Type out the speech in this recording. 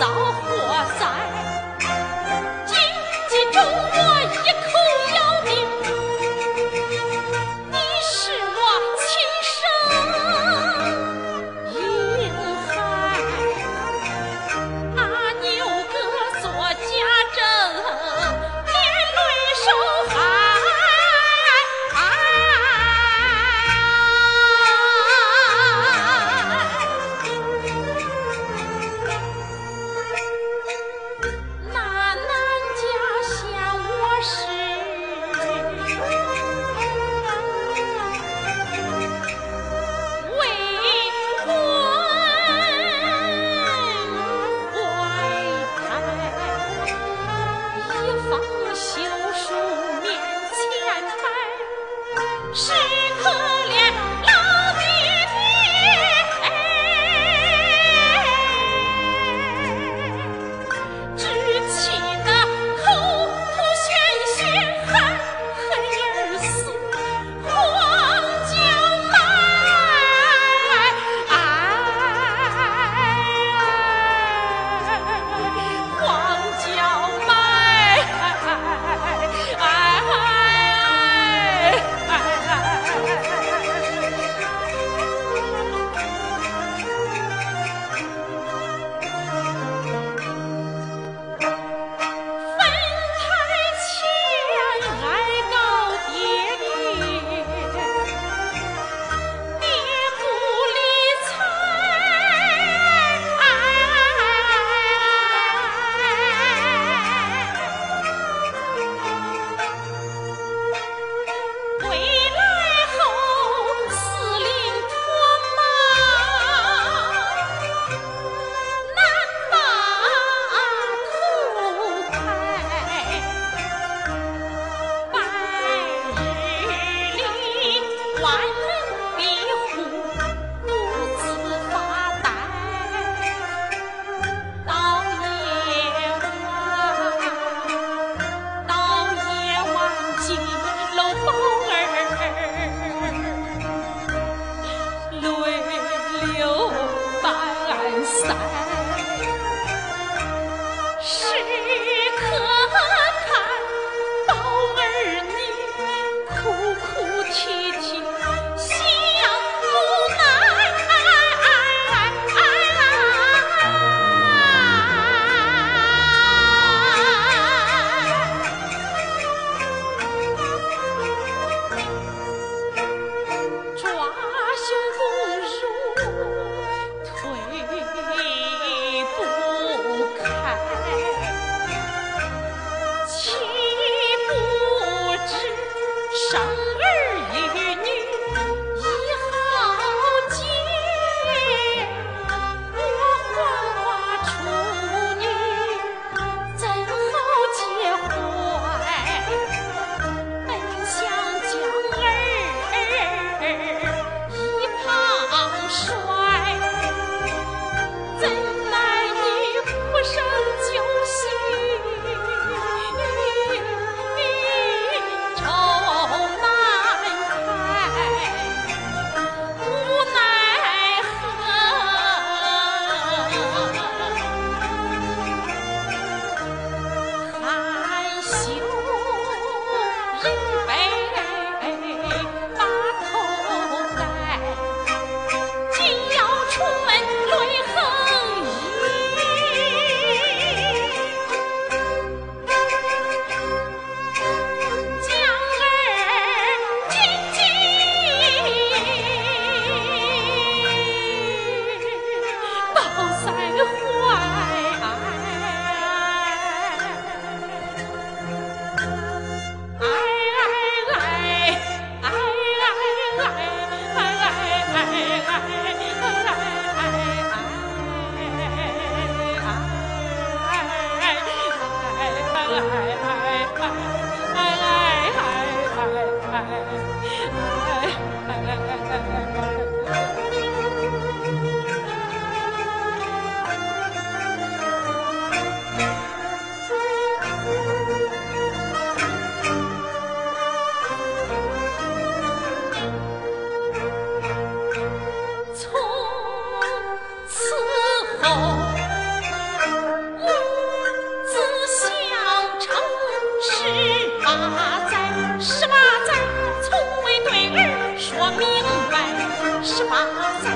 早 I, I, I, 说明白，十八。